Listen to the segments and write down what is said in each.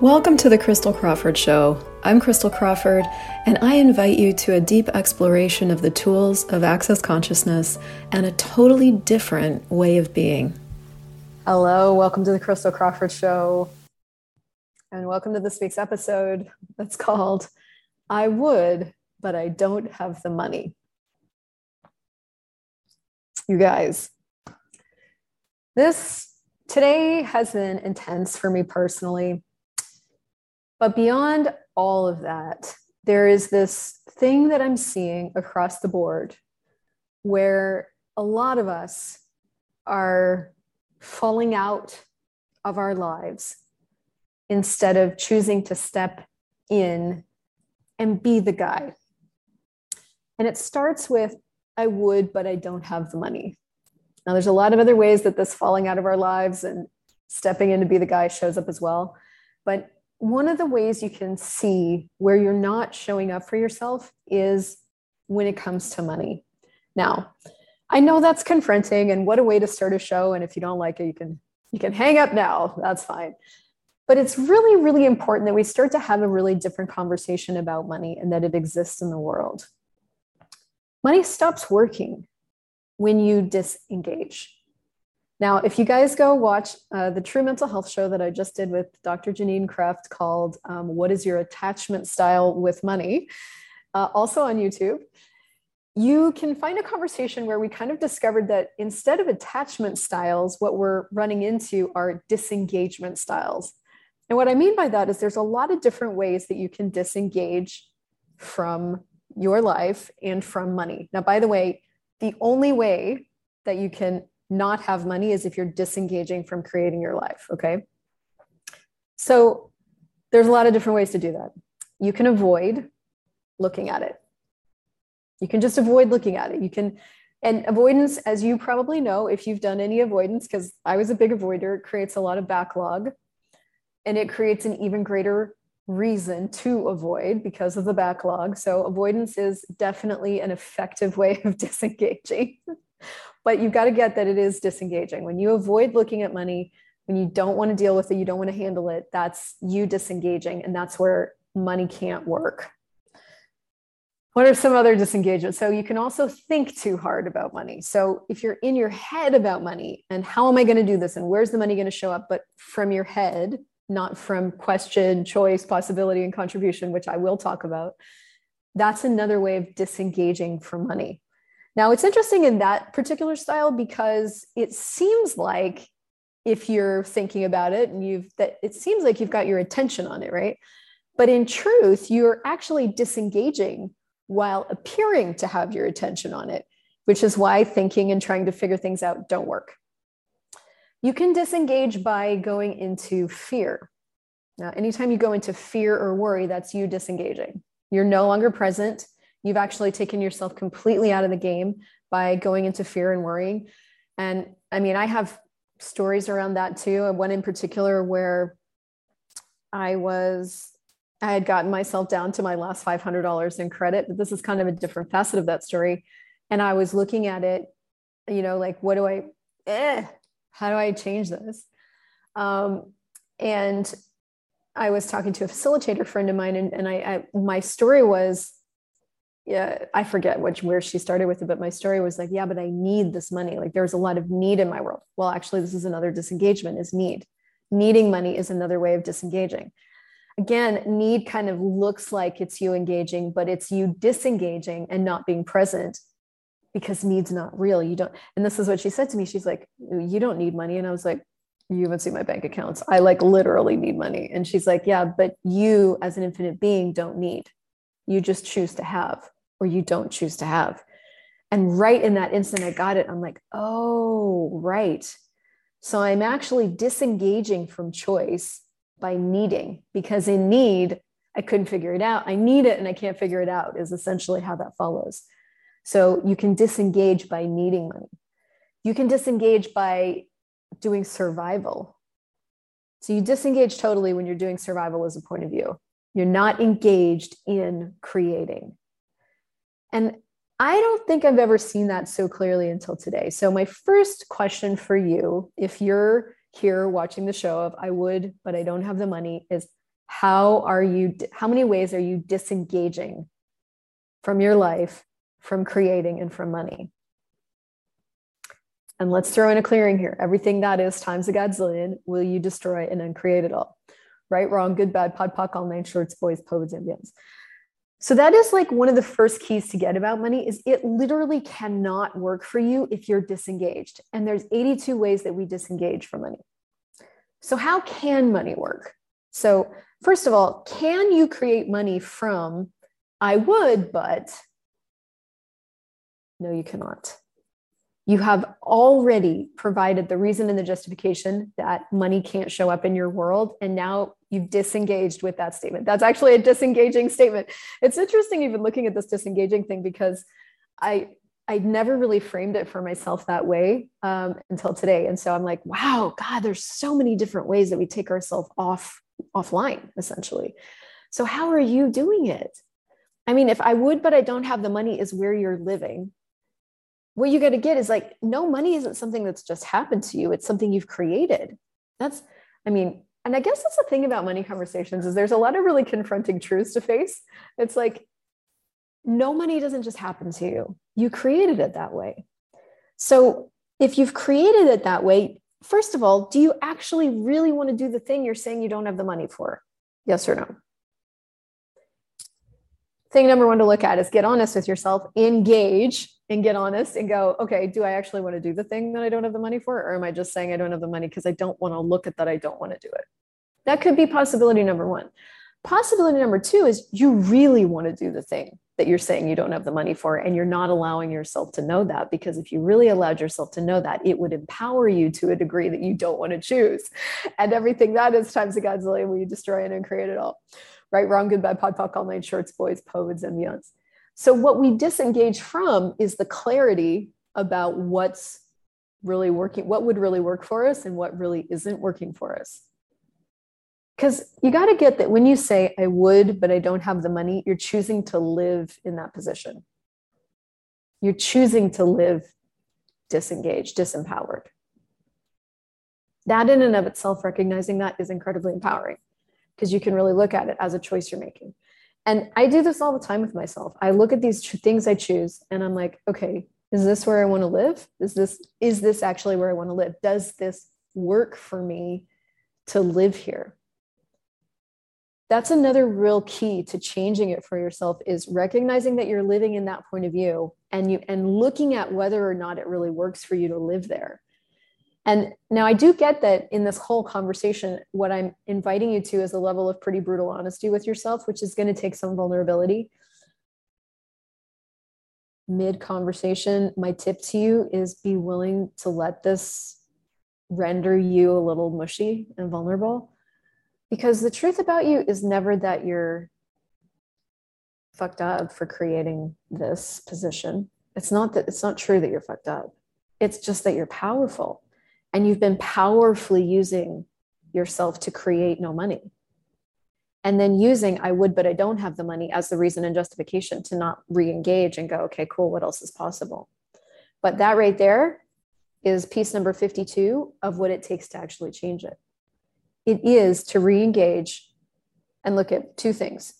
Welcome to the Christel Crawford Show. I'm Christel Crawford, and I invite you to a deep exploration of the tools of access consciousness and a totally different way of being. Hello, welcome to the Christel Crawford Show, and welcome to this week's episode that's called I Would, but I Don't Have the Money. You guys, this today has been intense for me personally but beyond all of that, there is this thing that I'm seeing across the board where a lot of us are falling out of our lives instead of choosing to step in and be the guy. And it starts with, I would, but I don't have the money. Now, there's a lot of other ways that this falling out of our lives and stepping in to be the guy shows up as well. But one of the ways you can see where you're not showing up for yourself is when it comes to money. Now, I know that's confronting and what a way to start a show and if you don't like it you can you can hang up now. That's fine. But it's really really important that we start to have a really different conversation about money and that it exists in the world. Money stops working when you disengage. Now, if you guys go watch uh, the True Mental Health show that I just did with Dr. Janine Kraft called um, What is Your Attachment Style with Money, uh, also on YouTube, you can find a conversation where we kind of discovered that instead of attachment styles, what we're running into are disengagement styles. And what I mean by that is there's a lot of different ways that you can disengage from your life and from money. Now, by the way, the only way that you can not have money is if you're disengaging from creating your life. Okay. So there's a lot of different ways to do that. You can avoid looking at it. You can just avoid looking at it. You can, and avoidance, as you probably know, if you've done any avoidance, because I was a big avoider, it creates a lot of backlog and it creates an even greater reason to avoid because of the backlog. So, avoidance is definitely an effective way of disengaging but you've got to get that it is disengaging. When you avoid looking at money, when you don't want to deal with it, you don't want to handle it, that's you disengaging. And that's where money can't work. What are some other disengagements? So you can also think too hard about money. So if you're in your head about money and how am I going to do this and where's the money going to show up, but from your head, not from question, choice, possibility, and contribution, which I will talk about, that's another way of disengaging from money. Now, it's interesting in that particular style because it seems like if you're thinking about it and you've that it seems like you've got your attention on it, right? But in truth, you're actually disengaging while appearing to have your attention on it, which is why thinking and trying to figure things out don't work. You can disengage by going into fear. Now, anytime you go into fear or worry, that's you disengaging. You're no longer present you've actually taken yourself completely out of the game by going into fear and worrying. And I mean, I have stories around that too. And One in particular where I was, I had gotten myself down to my last $500 in credit, but this is kind of a different facet of that story. And I was looking at it, you know, like, what do I, eh, how do I change this? Um, and I was talking to a facilitator friend of mine, and, and I, I my story was yeah, I forget which where she started with it, but my story was like, yeah, but I need this money. Like there's a lot of need in my world. Well, actually, this is another disengagement is need. Needing money is another way of disengaging. Again, need kind of looks like it's you engaging, but it's you disengaging and not being present because need's not real. You don't, and this is what she said to me. She's like, You don't need money. And I was like, You haven't seen my bank accounts. I like literally need money. And she's like, Yeah, but you as an infinite being don't need. You just choose to have or you don't choose to have. And right in that instant, I got it. I'm like, oh, right. So I'm actually disengaging from choice by needing because in need, I couldn't figure it out. I need it and I can't figure it out, is essentially how that follows. So you can disengage by needing money. You can disengage by doing survival. So you disengage totally when you're doing survival as a point of view. You're not engaged in creating. And I don't think I've ever seen that so clearly until today. So, my first question for you, if you're here watching the show of I would, but I don't have the money, is how are you how many ways are you disengaging from your life from creating and from money? And let's throw in a clearing here. Everything that is times a godzillion will you destroy and uncreate it all? Right wrong good bad pod poc all nine shorts boys POVADs beyonds so that is like one of the first keys to get about money is it literally cannot work for you if you're disengaged. And there's 82 ways that we disengage from money. So how can money work? So first of all, can you create money from I would, but no, you cannot. You have already provided the reason and the justification that money can't show up in your world. And now you've disengaged with that statement. That's actually a disengaging statement. It's interesting even looking at this disengaging thing because I I never really framed it for myself that way um, until today. And so I'm like, wow, God, there's so many different ways that we take ourselves off offline, essentially. So how are you doing it? I mean, if I would, but I don't have the money, is where you're living. What you got to get is like, no money isn't something that's just happened to you. It's something you've created. That's, I mean, and I guess that's the thing about money conversations is there's a lot of really confronting truths to face. It's like no money doesn't just happen to you. You created it that way. So if you've created it that way, first of all, do you actually really want to do the thing you're saying you don't have the money for? Yes or no? Thing number one to look at is get honest with yourself, engage and get honest and go, okay, do I actually want to do the thing that I don't have the money for? Or am I just saying I don't have the money because I don't want to look at that I don't want to do it? That could be possibility number one. Possibility number two is you really want to do the thing that you're saying you don't have the money for, and you're not allowing yourself to know that. Because if you really allowed yourself to know that, it would empower you to a degree that you don't want to choose. And everything that is times a Godzillion, you destroy it and create it all. Right, wrong, good, bad, pod, poc, all night, shorts, boys, POVADs, and beyonds. So, what we disengage from is the clarity about what's really working, what would really work for us, and what really isn't working for us. Because you got to get that when you say, I would, but I don't have the money, you're choosing to live in that position. You're choosing to live disengaged, disempowered. That, in and of itself, recognizing that is incredibly empowering because you can really look at it as a choice you're making. And I do this all the time with myself. I look at these things I choose and I'm like, okay, is this where I want to live? Is this is this actually where I want to live? Does this work for me to live here? That's another real key to changing it for yourself is recognizing that you're living in that point of view and you and looking at whether or not it really works for you to live there. And now I do get that in this whole conversation, what I'm inviting you to is a level of pretty brutal honesty with yourself, which is going to take some vulnerability. Mid conversation, my tip to you is be willing to let this render you a little mushy and vulnerable. Because the truth about you is never that you're fucked up for creating this position. It's not that it's not true that you're fucked up. It's just that you're powerful and you've been powerfully using yourself to create no money. And then using i would but i don't have the money as the reason and justification to not re-engage and go okay cool what else is possible? But that right there is piece number 52 of what it takes to actually change it. It is to re-engage and look at two things.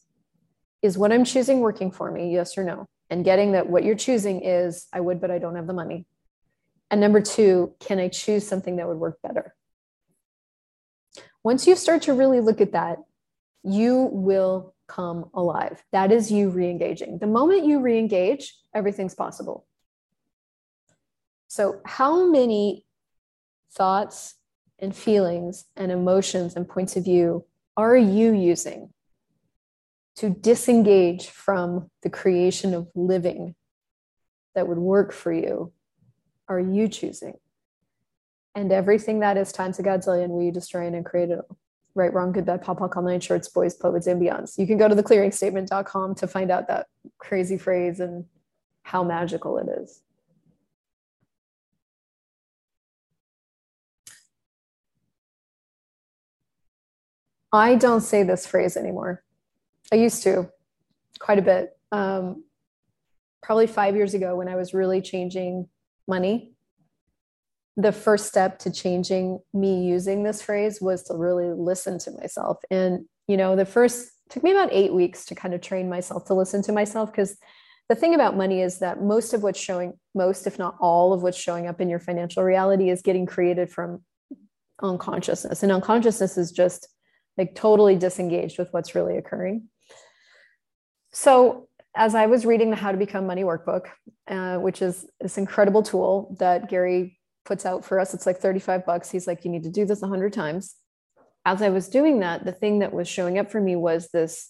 Is what i'm choosing working for me? Yes or no. And getting that what you're choosing is i would but i don't have the money and number two, can I choose something that would work better? Once you start to really look at that, you will come alive. That is you re engaging. The moment you re engage, everything's possible. So, how many thoughts and feelings and emotions and points of view are you using to disengage from the creation of living that would work for you are you choosing? And everything that is times a godzillion, will you destroy and create it all? Right, wrong, good, bad, pop, pop, online shirts, boys, POVADs, and beyonds. You can go to theclearingstatement.com to find out that crazy phrase and how magical it is. I don't say this phrase anymore. I used to quite a bit. Um, probably five years ago when I was really changing money the first step to changing me using this phrase was to really listen to myself and You know, the first took me about eight weeks to kind of train myself to listen to myself because the thing about money is that most of what's showing, most, if not all of what's showing up in your financial reality is getting created from unconsciousness. And unconsciousness is just like totally disengaged with what's really occurring. So, as I was reading the How to Become Money workbook, uh, which is this incredible tool that Gary puts out for us, it's like 35 bucks. He's like, you need to do this 100 times. As I was doing that, the thing that was showing up for me was this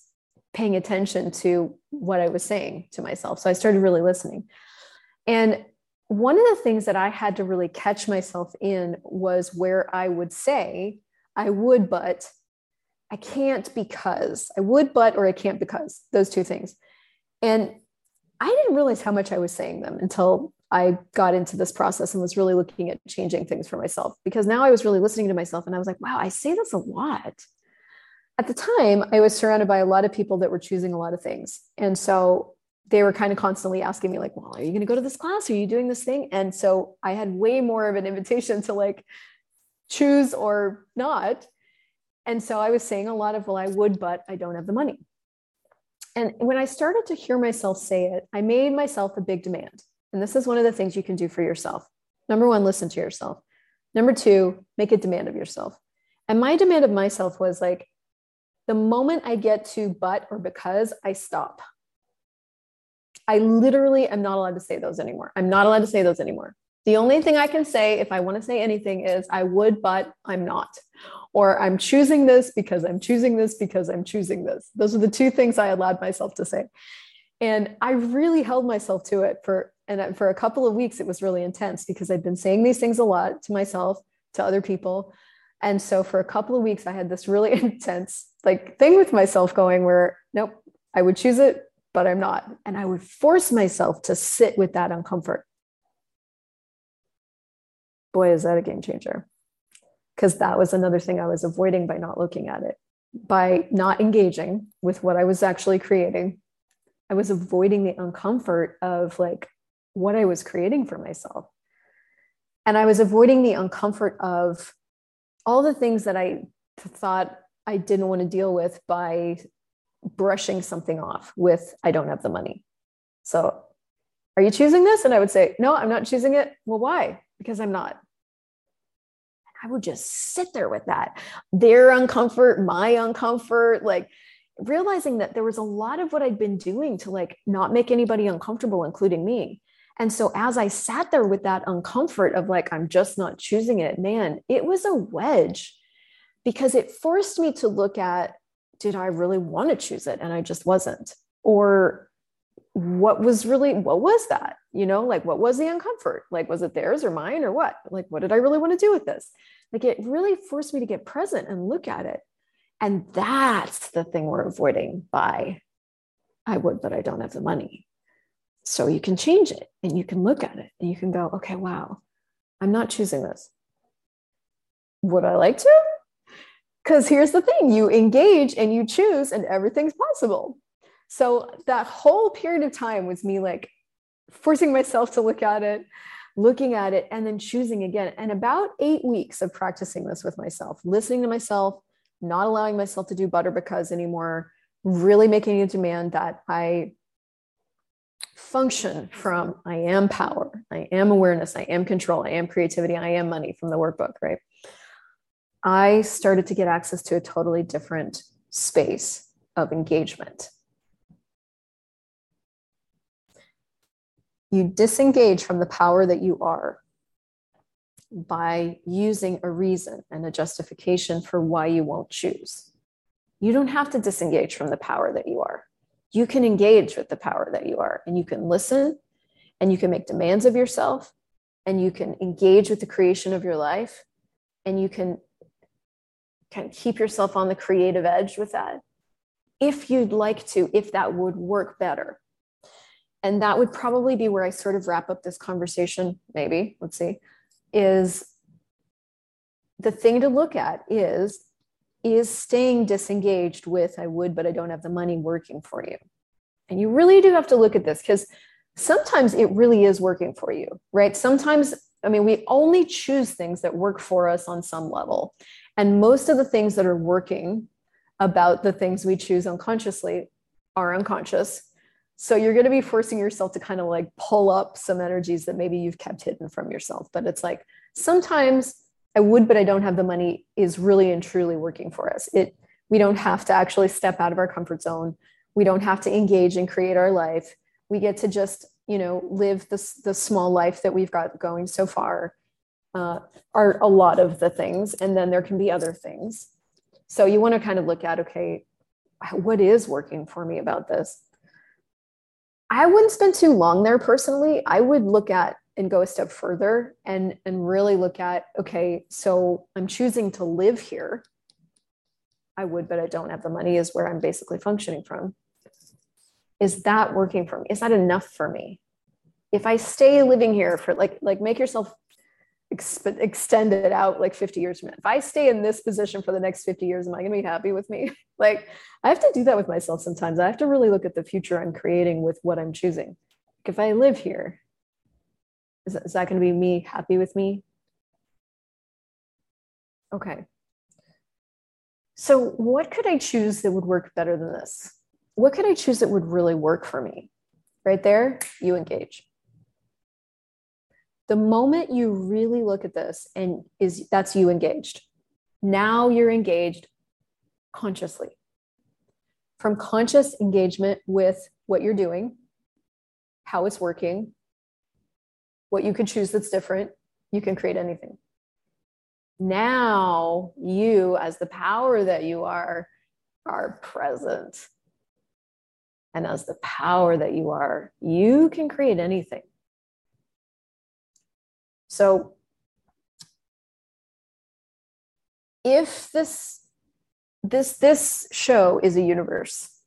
paying attention to what I was saying to myself. So I started really listening. And one of the things that I had to really catch myself in was where I would say, I would, but I can't because I would, but, or I can't because those two things. And I didn't realize how much I was saying them until I got into this process and was really looking at changing things for myself because now I was really listening to myself and I was like, wow, I say this a lot at the time, I was surrounded by a lot of people that were choosing a lot of things. And so they were kind of constantly asking me, like, well, are you going to go to this class? Are you doing this thing? And so I had way more of an invitation to like choose or not. And so I was saying a lot of, well, I would, but I don't have the money. And when I started to hear myself say it, I made myself a big demand. And this is one of the things you can do for yourself. Number one, listen to yourself. Number two, make a demand of yourself. And my demand of myself was like, the moment I get to but or because, I stop. I literally am not allowed to say those anymore. I'm not allowed to say those anymore. The only thing I can say if I want to say anything is I would, but I'm not. Or I'm choosing this because I'm choosing this because I'm choosing this. Those are the two things I allowed myself to say. And I really held myself to it for and for a couple of weeks it was really intense because I'd been saying these things a lot to myself, to other people. And so for a couple of weeks I had this really intense like thing with myself going where nope i would choose it but i'm not and i would force myself to sit with that uncomfort boy is that a game changer because that was another thing i was avoiding by not looking at it by not engaging with what i was actually creating i was avoiding the uncomfort of like what i was creating for myself and i was avoiding the uncomfort of all the things that i thought I didn't want to deal with by brushing something off with, I don't have the money. So, are you choosing this? And I would say, no, I'm not choosing it. Well, why? Because I'm not. I would just sit there with that. Their uncomfort, my uncomfort, like realizing that there was a lot of what I'd been doing to like not make anybody uncomfortable, including me. And so as I sat there with that uncomfort of like, I'm just not choosing it, man, it was a wedge because it forced me to look at did I really want to choose it and I just wasn't? Or what was really, what was that? You know, like what was the uncomfort? Like, was it theirs or mine or what? Like, what did I really want to do with this? Like, it really forced me to get present and look at it. And that's the thing we're avoiding by I would, but I don't have the money. So you can change it and you can look at it and you can go, okay, wow, I'm not choosing this. Would I like to? Because here's the thing you engage and you choose, and everything's possible. So that whole period of time was me like forcing myself to look at it, looking at it, and then choosing again. And about eight weeks of practicing this with myself, listening to myself, not allowing myself to do butter because anymore, really making a demand that I function from I am power, I am awareness, I am control, I am creativity, I am money from the workbook, right? I started to get access to a totally different space of engagement. You disengage from the power that you are by using a reason and a justification for why you won't choose. You don't have to disengage from the power that you are. You can engage with the power that you are, and you can listen, and you can make demands of yourself, and you can engage with the creation of your life, and you can kind of keep yourself on the creative edge with that if you'd like to, if that would work better. And that would probably be where I sort of wrap up this conversation, maybe, let's see, is the thing to look at is is staying disengaged with I would, but I don't have the money working for you. And you really do have to look at this because sometimes it really is working for you, right? Sometimes, I mean, we only choose things that work for us on some level. And most of the things that are working about the things we choose unconsciously are unconscious. So you're going to be forcing yourself to kind of like pull up some energies that maybe you've kept hidden from yourself. But it's like sometimes I would, but I don't have the money is really and truly working for us. It we don't have to actually step out of our comfort zone. We don't have to engage and create our life. We get to just, you know, live this the small life that we've got going so far. Uh, are a lot of the things, and then there can be other things. So you want to kind of look at, okay, what is working for me about this? I wouldn't spend too long there personally. I would look at and go a step further and and really look at okay, so I'm choosing to live here. I would, but I don't have the money is where I'm basically functioning from. Is that working for me? Is that enough for me? If I stay living here for like like make yourself exp- extend it out like 50 years from now. If I stay in this position for the next 50 years, am I going to be happy with me? like, I have to do that with myself sometimes. I have to really look at the future I'm creating with what I'm choosing. Like if I live here, is, is that going to be me happy with me? Okay. So, what could I choose that would work better than this? What could I choose that would really work for me? Right there, you engage the moment you really look at this and is that's you engaged. Now you're engaged consciously. From conscious engagement with what you're doing how it's working what you could choose that's different you can create anything. Now you as the power that you are are present. And as the power that you are you can create anything so if this this this show is a universe,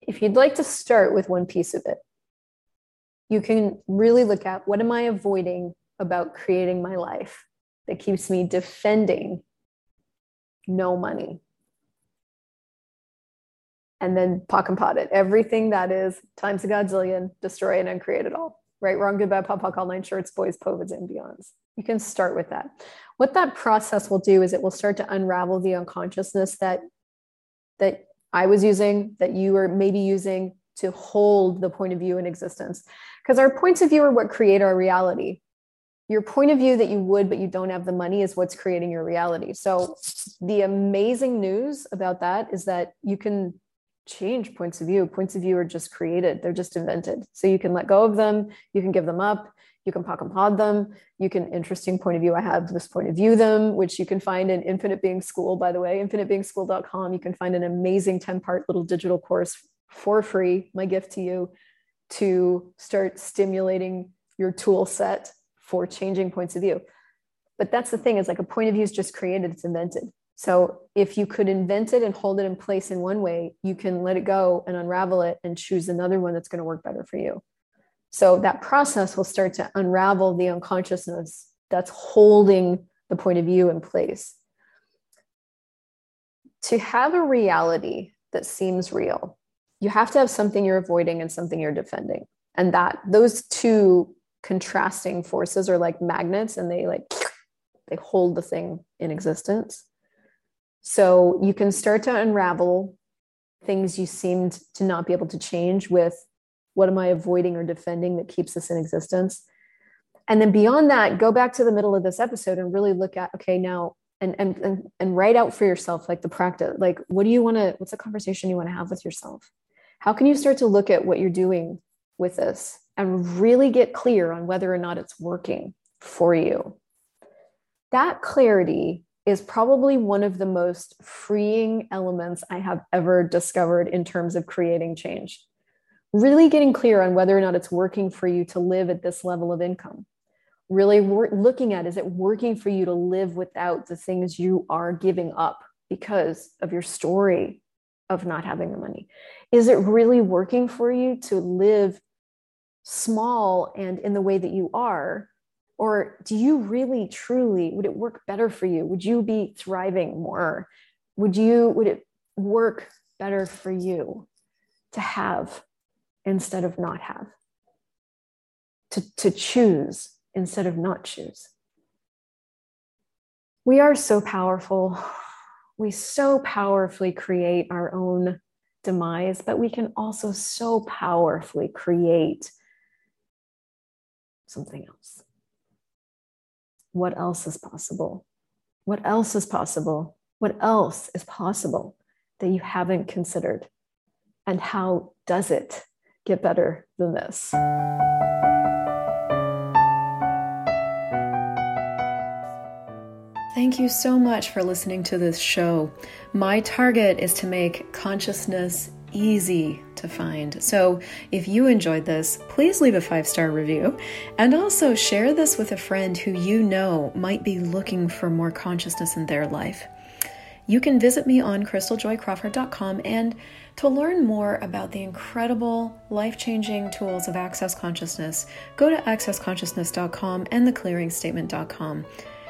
if you'd like to start with one piece of it, you can really look at what am I avoiding about creating my life that keeps me defending no money. And then pock and pot it. Everything that is times a godzillion, destroy and uncreate it all right? Wrong, good, bad, pop, all nine shorts, boys, POVADs, and beyonds. You can start with that. What that process will do is it will start to unravel the unconsciousness that that I was using, that you were maybe using to hold the point of view in existence. Because our points of view are what create our reality. Your point of view that you would, but you don't have the money is what's creating your reality. So, the amazing news about that is that you can change points of view. Points of view are just created, they're just invented. So you can let go of them, you can give them up, you can pock and pod them. You can, interesting point of view, I have this point of view them, which you can find in Infinite Being School, by the way, infinitebeingschool.com. You can find an amazing 10 part little digital course for free, my gift to you, to start stimulating your tool set for changing points of view. But that's the thing is like a point of view is just created, it's invented. So if you could invent it and hold it in place in one way, you can let it go and unravel it and choose another one that's going to work better for you. So that process will start to unravel the unconsciousness that's holding the point of view in place. To have a reality that seems real, you have to have something you're avoiding and something you're defending. And that those two contrasting forces are like magnets and they like they hold the thing in existence. So you can start to unravel things you seemed to not be able to change with what am I avoiding or defending that keeps us in existence? And then beyond that, go back to the middle of this episode and really look at okay, now and and and, and write out for yourself like the practice, like what do you want to what's the conversation you want to have with yourself? How can you start to look at what you're doing with this and really get clear on whether or not it's working for you? That clarity is probably one of the most freeing elements I have ever discovered in terms of creating change. Really getting clear on whether or not it's working for you to live at this level of income. Really wor- looking at is it working for you to live without the things you are giving up because of your story of not having the money? Is it really working for you to live small and in the way that you are or do you really truly, would it work better for you? Would you be thriving more? Would you, would it work better for you to have instead of not have? To, to choose instead of not choose. We are so powerful. we so powerfully create our own demise, but we can also so powerfully create something else. What else is possible? What else is possible? What else is possible that you haven't considered? And how does it get better than this? Thank you so much for listening to this show. My target is to make consciousness easy to find. So, if you enjoyed this, please leave a five star review and also share this with a friend who you know might be looking for more consciousness in their life. You can visit me on christeljoycrawford.com and to learn more about the incredible life changing tools of Access Consciousness, go to accessconsciousness.com and theclearingstatement.com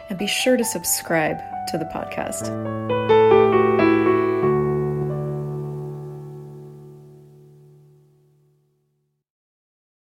and be sure to subscribe to the podcast.